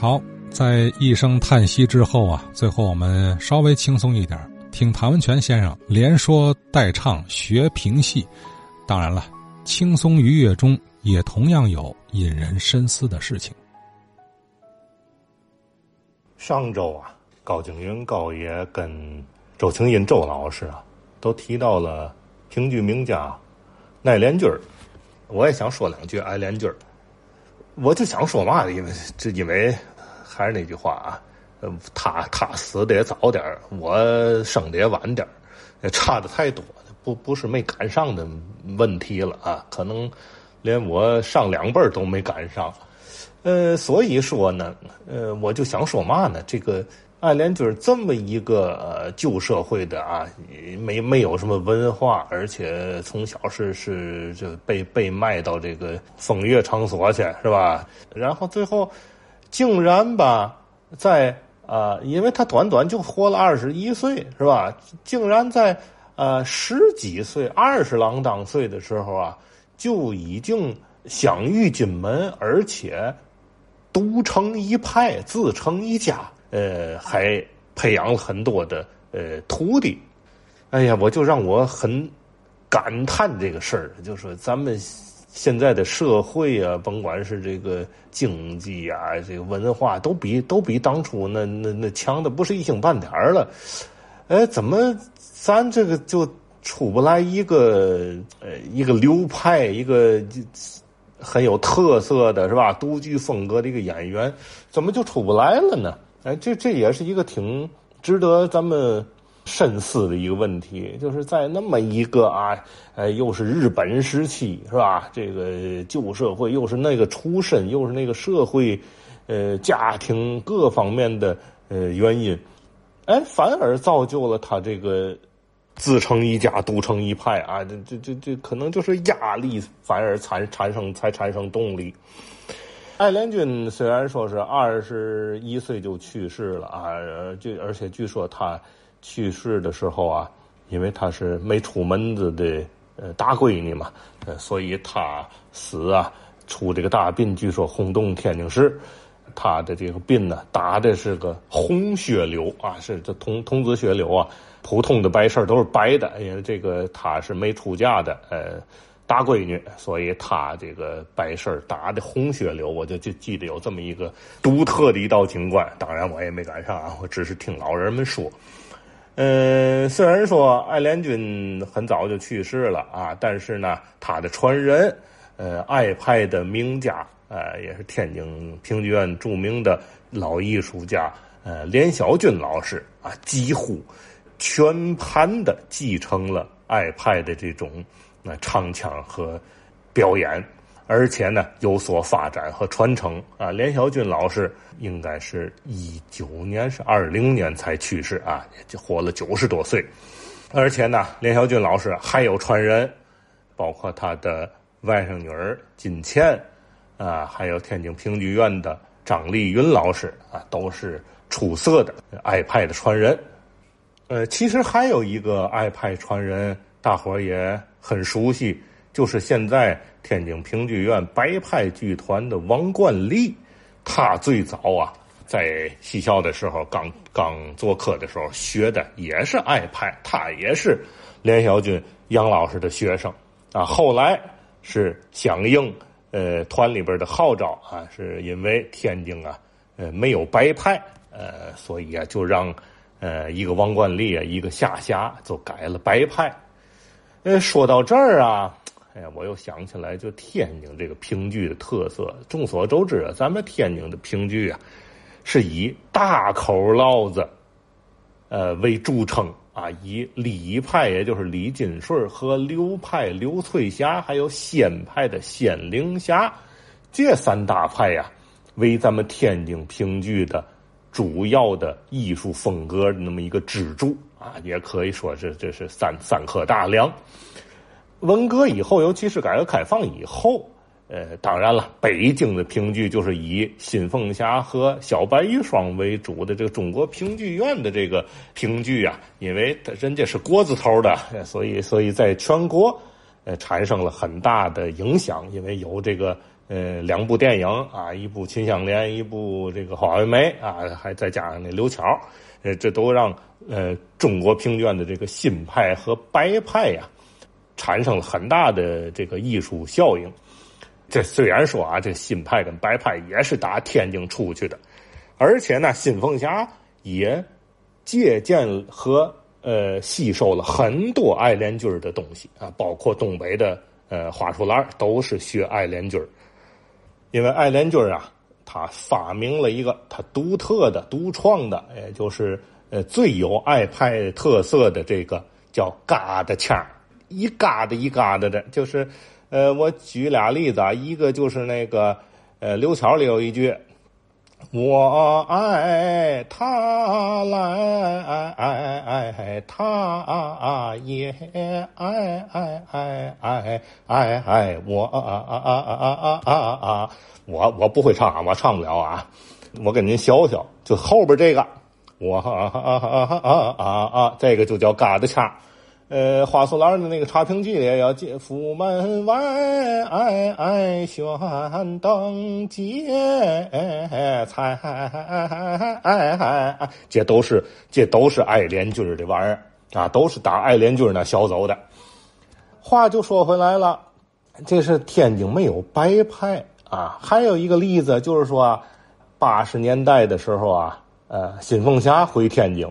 好，在一声叹息之后啊，最后我们稍微轻松一点，听谭文泉先生连说带唱学评戏。当然了，轻松愉悦中也同样有引人深思的事情。上周啊，高景云高爷跟周清音周老师啊，都提到了评剧名家艾连军我也想说两句艾连军我就想说嘛，因为这因为还是那句话啊，呃，他他死的也早点我生的也晚点差的太多，不不是没赶上的问题了啊，可能连我上两辈都没赶上。呃，所以说呢，呃，我就想说嘛呢，这个爱莲就是这么一个呃旧社会的啊，没没有什么文化，而且从小是是就被被卖到这个风月场所去，是吧？然后最后竟然吧，在啊，因为他短短就活了二十一岁，是吧？竟然在呃十几岁、二十郎当岁的时候啊，就已经享誉金门，而且。独成一派，自成一家，呃，还培养了很多的呃徒弟。哎呀，我就让我很感叹这个事儿，就说咱们现在的社会啊，甭管是这个经济啊，这个文化，都比都比当初那那那强的不是一星半点了。哎，怎么咱这个就出不来一个呃一个流派一个？很有特色的是吧？独具风格的一个演员，怎么就出不来了呢？哎，这这也是一个挺值得咱们深思的一个问题。就是在那么一个啊，呃，又是日本时期是吧？这个旧社会，又是那个出身，又是那个社会，呃，家庭各方面的呃原因，哎，反而造就了他这个。自成一家，独成一派啊！这这这这，可能就是压力反而产产生才产生动力。艾连军虽然说是二十一岁就去世了啊，就而且据说他去世的时候啊，因为他是没出门子的呃大闺女嘛，呃，所以他死啊出这个大病，据说轰动天津市。他的这个病呢，打的是个红血流啊，是这童童子血流啊。普通的白事都是白的，因为这个她是没出嫁的，呃，大闺女，所以她这个白事打的红血流，我就就记得有这么一个独特的一道景观。当然我也没赶上啊，我只是听老人们说。嗯，虽然说爱莲君很早就去世了啊，但是呢，他的传人，呃，爱派的名家，呃，也是天津评剧院著名的老艺术家，呃，连小军老师啊，几乎。全盘的继承了爱派的这种那唱腔和表演，而且呢有所发展和传承啊。连小军老师应该是一九年是二零年才去世啊，就活了九十多岁。而且呢，连小军老师还有传人，包括他的外甥女儿金倩啊，还有天津评剧院的张丽云老师啊，都是出色的爱派的传人。呃，其实还有一个爱派传人，大伙也很熟悉，就是现在天津评剧院白派剧团的王冠丽。他最早啊，在戏校的时候，刚刚做科的时候学的也是爱派，他也是连小军杨老师的学生啊。后来是响应呃团里边的号召啊，是因为天津啊呃没有白派，呃，所以啊就让。呃，一个王冠丽啊，一个下辖，就改了白派。呃，说到这儿啊，哎呀，我又想起来，就天津这个评剧的特色。众所周知啊，咱们天津的评剧啊，是以大口烙子，呃为著称啊，以李派，也就是李金顺和刘派刘翠霞，还有仙派的仙灵霞，这三大派呀，为咱们天津评剧的。主要的艺术风格那么一个支柱啊，也可以说是这是三三颗大梁。文革以后，尤其是改革开放以后，呃，当然了，北京的评剧就是以新凤霞和小白玉霜为主的这个中国评剧院的这个评剧啊，因为人家是国字头的，所以所以在全国呃产生了很大的影响，因为有这个呃两部电影啊，一部《秦香莲》，一部这个《花为媒》啊，还再加上那刘巧，呃，这都让呃中国评剧院的这个新派和白派呀产生了很大的这个艺术效应。这虽然说啊，这新派跟白派也是打天津出去的，而且呢，新凤霞也借鉴和呃吸收了很多爱莲剧的东西啊，包括东北的呃花树兰都是学爱莲剧因为爱莲剧啊，他发明了一个他独特的、独创的，也就是呃最有爱派特色的这个叫嘎的腔一嘎的一嘎的的，就是。呃，我举俩例子啊，一个就是那个，呃，刘巧里有一句，我爱他来爱他也爱爱爱爱爱爱我啊啊啊啊啊啊啊啊！我我不会唱啊，我唱不了啊，我给您学学，就后边这个，我啊啊啊啊啊啊啊，这个就叫嘎的腔。呃，花素兰的那个茶评剧里要进府门外，哎哎，悬灯结彩，哎哎哎，这都是这都是爱莲剧的玩意儿啊，都是打爱莲剧那小走的。话就说回来了，这是天津没有白派啊。还有一个例子就是说，八十年代的时候啊，呃，新凤霞回天津。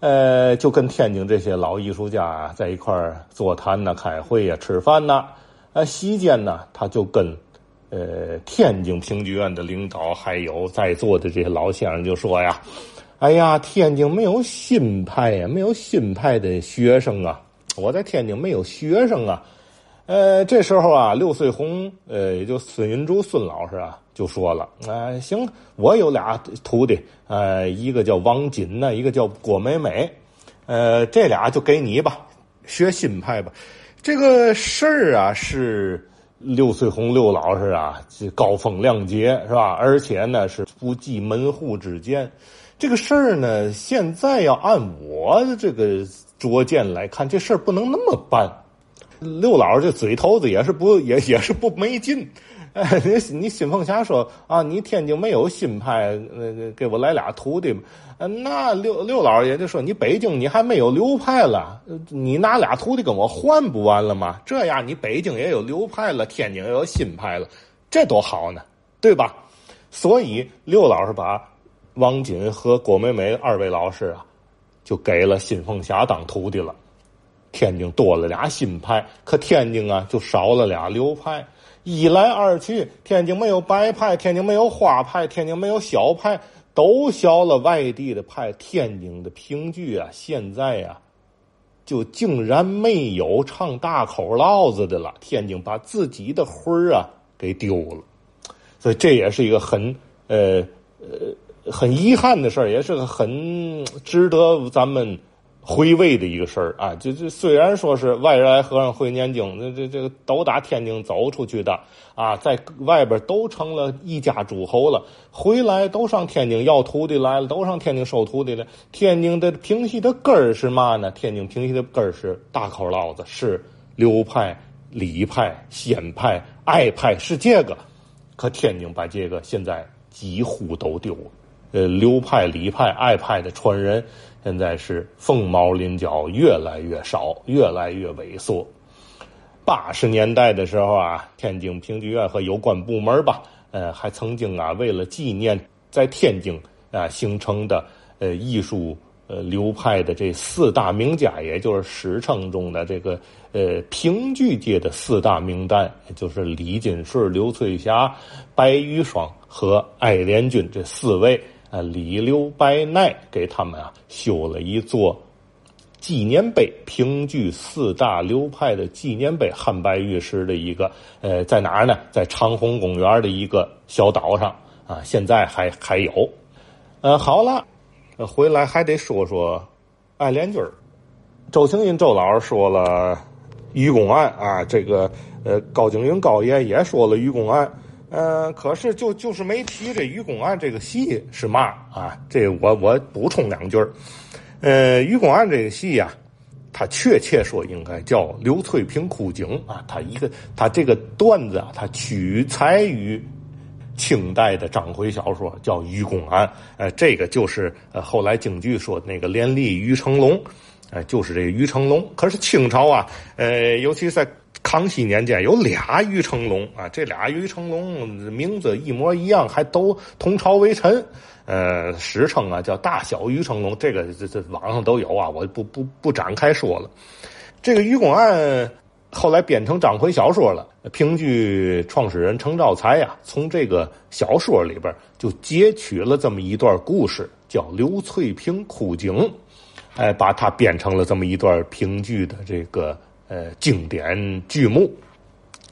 呃，就跟天津这些老艺术家在一块儿座谈呐、开会呀、吃饭呐。呃，席间呢，他就跟呃天津评剧院的领导还有在座的这些老先生就说呀：“哎呀，天津没有新派呀，没有新派的学生啊！我在天津没有学生啊。”呃，这时候啊，六岁红，呃，也就孙云竹孙老师啊。就说了，哎，行，我有俩徒弟，呃，一个叫王锦呢，一个叫郭美美，呃，这俩就给你吧，学新派吧。这个事儿啊，是六岁红六老师啊，这高风亮节是吧？而且呢，是不计门户之见。这个事儿呢，现在要按我这个拙见来看，这事儿不能那么办。六老师这嘴头子也是不也也是不没劲。哎，你你新凤霞说啊，你天津没有新派，那给我来俩徒弟。那刘刘老爷就说，你北京你还没有流派了，你拿俩徒弟跟我换不完了吗？这样你北京也有流派了，天津也有新派了，这多好呢，对吧？所以刘老师把王锦和郭美美二位老师啊，就给了新凤霞当徒弟了。天津多了俩新派，可天津啊就少了俩流派。一来二去，天津没有白派，天津没有花派，天津没有小派，都学了外地的派。天津的评剧啊，现在啊，就竟然没有唱大口烙子的了。天津把自己的魂儿啊给丢了，所以这也是一个很呃呃很遗憾的事儿，也是个很值得咱们。回味的一个事儿啊，就这虽然说是外人来和尚会念经，这这这个都打天津走出去的啊，在外边都成了一家诸侯了，回来都上天津要徒弟来了，都上天津收徒弟了。天津的平西的根儿是嘛呢？天津平西的根儿是大口老子，是流派、礼派、仙派、爱派，是这个。可天津把这个现在几乎都丢了。呃，流派、礼派、爱派的传人，现在是凤毛麟角，越来越少，越来越萎缩。八十年代的时候啊，天津评剧院和有关部门吧，呃，还曾经啊，为了纪念在天津啊形成的呃艺术呃流派的这四大名家，也就是史称中的这个呃评剧界的四大名旦，就是李金顺、刘翠霞、白玉霜和艾连君这四位。啊，李刘白奈给他们啊修了一座纪念碑，评剧四大流派的纪念碑，汉白玉石的一个，呃，在哪儿呢？在长虹公园的一个小岛上啊，现在还还有。呃，好了，回来还得说说爱莲剧周庆英周老师说了愚公案啊，这个呃高景云高爷也说了愚公案。呃，可是就就是没提这于公案这个戏是嘛啊？这我我补充两句儿。呃，于公案这个戏呀，他确切说应该叫《刘翠屏哭景》啊。他一个他这个段子啊，他取材于清代的章回小说，叫《愚公案》。呃，这个就是呃后来京剧说那个连丽于成龙，呃，就是这个于成龙。可是清朝啊，呃，尤其在康熙年间有俩于成龙啊，这俩于成龙名字一模一样，还都同朝为臣。呃，史称啊叫大小于成龙，这个这这网上都有啊，我不不不展开说了。这个愚公案后来编成章回小说了，评剧创始人程兆才呀，从这个小说里边就截取了这么一段故事，叫《刘翠屏哭井》，哎，把它编成了这么一段评剧的这个呃经典剧目。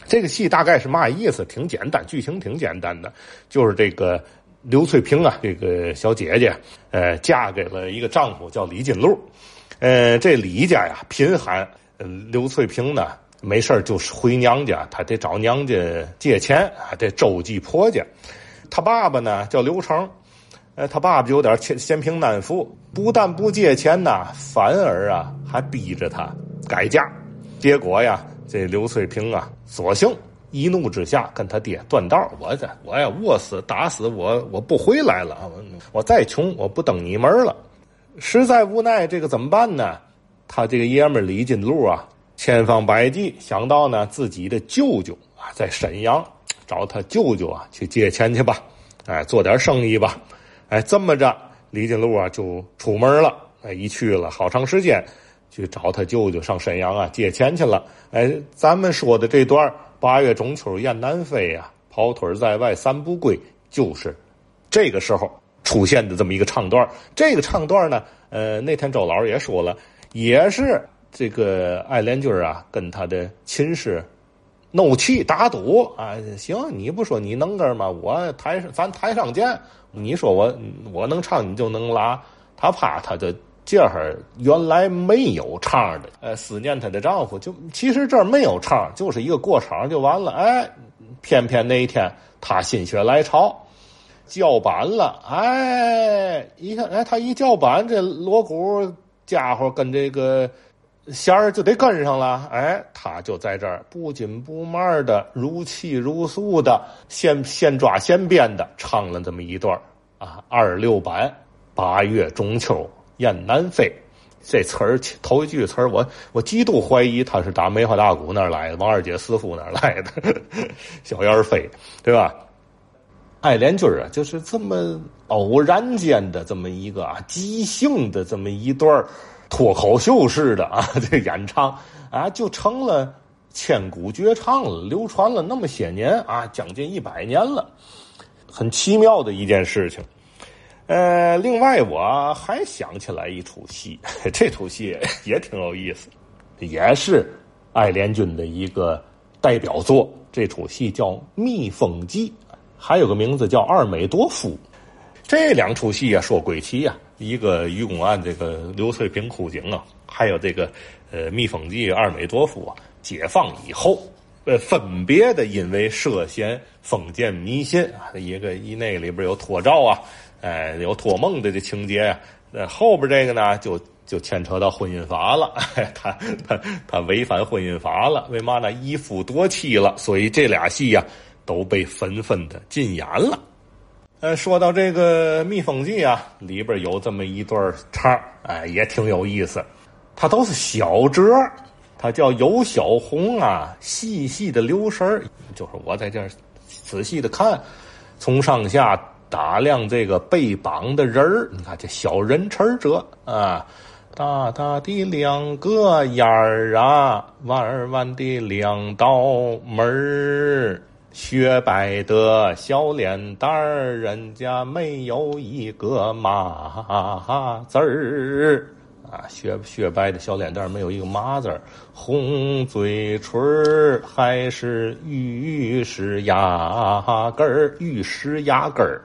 这个戏大概是嘛意思？挺简单，剧情挺简单的，就是这个。刘翠萍啊，这个小姐姐，呃，嫁给了一个丈夫叫李金禄，呃，这李家呀贫寒，呃刘翠萍呢没事就是回娘家，她得找娘家借钱，还得周济婆家。她爸爸呢叫刘成，呃，他爸爸有点嫌贫难富，不但不借钱呐，反而啊还逼着她改嫁。结果呀，这刘翠萍啊，索性。一怒之下，跟他爹断道我这我呀，饿死打死我，我不回来了。我再穷，我不登你门了。实在无奈，这个怎么办呢？他这个爷们李金禄啊，千方百计想到呢，自己的舅舅啊，在沈阳找他舅舅啊去借钱去吧，哎，做点生意吧。哎，这么着，李金禄啊就出门了。哎，一去了好长时间，去找他舅舅上沈阳啊借钱去了。哎，咱们说的这段八月中秋雁南飞呀，跑腿在外三不归，就是这个时候出现的这么一个唱段这个唱段呢，呃，那天周老师也说了，也是这个爱莲君啊跟他的亲师怒气打赌啊，行，你不说你能个吗？我台上咱台上见。你说我我能唱，你就能拉。他怕他的。这会儿原来没有唱的，呃，思念她的丈夫，就其实这儿没有唱，就是一个过场就完了。哎，偏偏那一天她心血来潮，叫板了。哎，一看，哎，她一叫板，这锣鼓家伙跟这个弦儿就得跟上了。哎，她就在这儿不紧不慢的、如泣如诉的、现现抓现编的唱了这么一段啊，二六版八月中秋。雁南飞，这词儿头一句词儿，我我极度怀疑他是打梅花大鼓那儿来的，王二姐师傅那儿来的，小燕飞，对吧？爱莲君啊，就是这么偶然间的这么一个啊，即兴的这么一段脱口秀式的啊，这演唱啊，就成了千古绝唱了，流传了那么些年啊，将近一百年了，很奇妙的一件事情。呃，另外我还想起来一出戏，这出戏也挺有意思，也是爱莲君的一个代表作。这出戏叫《蜜蜂记》，还有个名字叫《二美多夫》。这两出戏啊，说归齐啊，一个愚公案这个刘翠屏哭井啊，还有这个呃《蜜蜂记》二美多夫啊，解放以后，呃，分别的因为涉嫌封建迷信啊，一个一那里边有托诏啊。哎，有托梦的这情节呀，那后边这个呢，就就牵扯到婚姻法了。他他他违反婚姻法了，为嘛呢？一夫多妻了，所以这俩戏呀都被纷纷的禁演了。呃，说到这个《蜜蜂记》啊，里边有这么一段唱，哎，也挺有意思。它都是小折，它叫有小红啊，细细的留神就是我在这儿仔细的看，从上下。打量这个被绑的人儿，你看这小人臣者啊，大大的两个眼儿啊，弯弯的两道门儿，雪白的小脸蛋儿，人家没有一个麻字儿啊，雪雪白的小脸蛋没有一个麻子儿，红嘴唇儿还是玉石牙根儿，玉石牙根儿。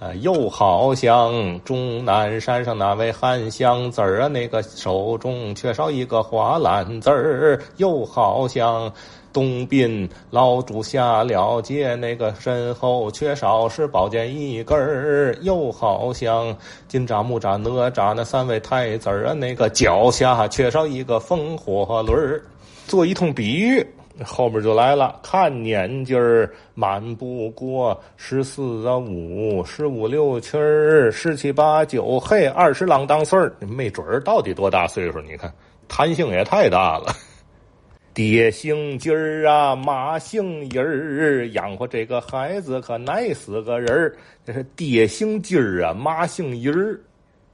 呃，又好像终南山上那位韩湘子儿啊，那个手中缺少一个花篮子儿，又好像。东滨老主下了界，那个身后缺少是宝剑一根儿，又好像金吒、木吒、哪吒那三位太子儿啊，那个脚下缺少一个风火轮儿。做一通比喻，后边就来了。看年纪儿，满不过十四啊五，十五六七儿，十七八九，嘿，二十郎当岁儿，没准儿到底多大岁数？你看，弹性也太大了。爹姓金儿啊，妈姓银儿，养活这个孩子可耐死个人儿。这是爹姓金儿啊，妈姓银儿，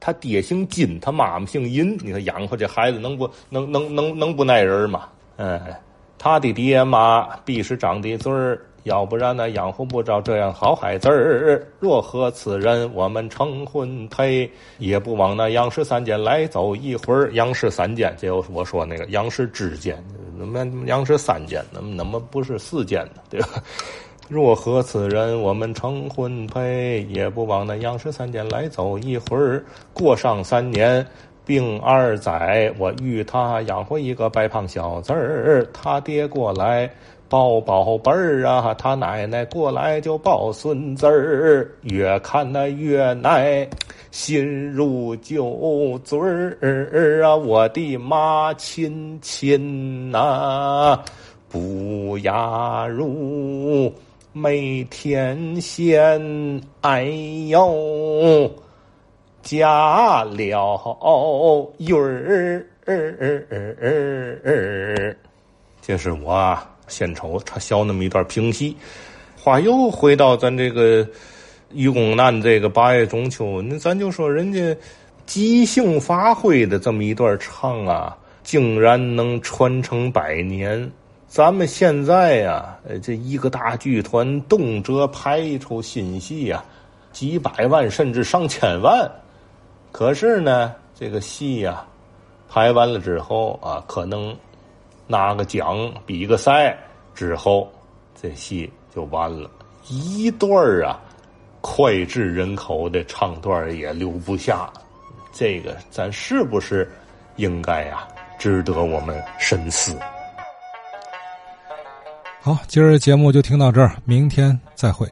他爹姓金，他妈妈姓银。你说养活这孩子能不能能能能不耐人吗？哎，他的爹妈必是长的嘴儿。要不然呢，养活不着这样好孩子儿。若和此人，我们成婚配，也不往那杨氏三间来走一会儿。杨氏三间，就我说那个杨氏之间，怎么杨氏三间？怎么怎么不是四间呢？对吧？若和此人，我们成婚配，也不往那杨氏三间来走一会儿。过上三年，病二载，我与他养活一个白胖小子儿，他爹过来。抱宝贝儿啊，他奶奶过来就抱孙子儿，越看那越耐，心如酒醉儿啊！我的妈亲亲呐，不亚如每天仙，哎呦，加了鱼儿，这是我。献丑，他学那么一段评戏，话又回到咱这个愚公难这个八月中秋，那咱就说人家即兴发挥的这么一段唱啊，竟然能传承百年。咱们现在呀，这一个大剧团动辄拍一出新戏呀，几百万甚至上千万。可是呢，这个戏呀，拍完了之后啊，可能。拿个奖，比个赛之后，这戏就完了。一段啊，脍炙人口的唱段也留不下。这个咱是不是应该呀？值得我们深思。好，今儿节目就听到这儿，明天再会。